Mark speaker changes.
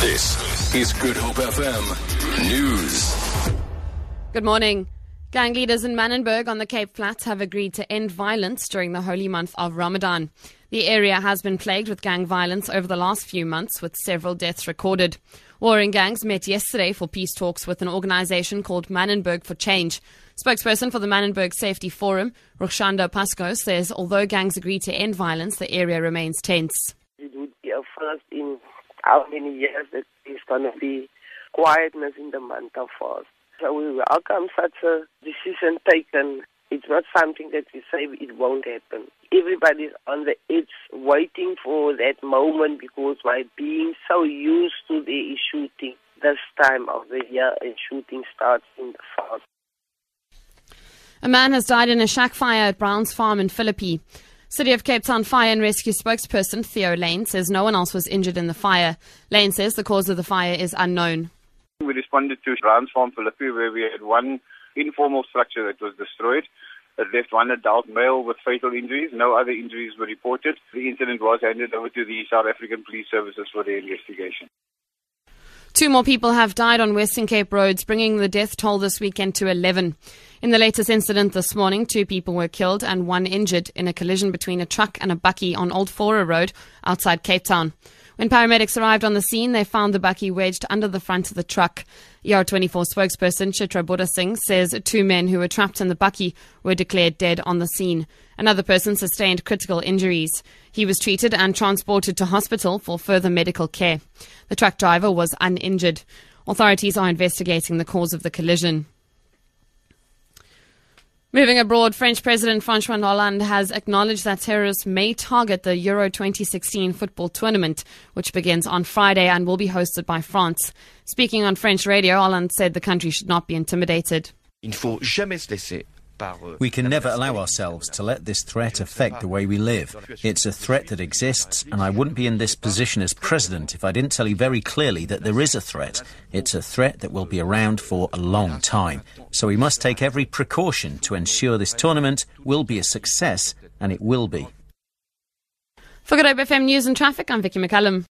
Speaker 1: This is Good Hope FM News.
Speaker 2: Good morning. Gang leaders in Manenberg on the Cape Flats have agreed to end violence during the holy month of Ramadan. The area has been plagued with gang violence over the last few months, with several deaths recorded. Warring gangs met yesterday for peace talks with an organization called Manenberg for Change. Spokesperson for the Manenberg Safety Forum, Rukhshanda Pasco, says although gangs agreed to end violence, the area remains tense.
Speaker 3: It would be a first in how many years that there's going to be quietness in the month of fast. So we welcome such a decision taken. It's not something that we say it won't happen. Everybody's on the edge waiting for that moment because by being so used to the shooting this time of the year and shooting starts in the fall.
Speaker 2: A man has died in a shack fire at Brown's Farm in Philippi. City of Cape Town Fire and Rescue spokesperson Theo Layne says no one else was injured in the fire. Layne says the cause of the fire is unknown.
Speaker 4: We responded to Brown's Farm Philippi where we had one informal structure that was destroyed. It left one adult male with fatal injuries. No other injuries were reported. The incident was handed over to the South African Police Services for their investigation.
Speaker 2: Two more people have died on Western Cape roads, bringing the death toll this weekend to 11. In the latest incident this morning, two people were killed and one injured in a collision between a truck and a bakkie on Old Faure Road outside Cape Town. When paramedics arrived on the scene, they found the bakkie wedged under the front of the truck. ER24 spokesperson Chitra Buddha Singh says two men who were trapped in the bakkie were declared dead on the scene. Another person sustained critical injuries. He was treated and transported to hospital for further medical care. The truck driver was uninjured. Authorities are investigating the cause of the collision. Moving abroad, French President Francois Hollande has acknowledged that terrorists may target the Euro 2016 football tournament, which begins on Friday and will be hosted by France. Speaking on French radio, Hollande said the country should not be intimidated.
Speaker 5: Il ne faut jamais se laisser
Speaker 6: we can never allow ourselves to let this threat affect the way we live. It's a threat that exists, and I wouldn't be in this position as president if I didn't tell you very clearly that there is a threat. It's a threat that will be around for a long time. So we must take every precaution to ensure this tournament will be a success, and it will be.
Speaker 2: For Good Hope FM News and Traffic, I'm Vicky McCallum.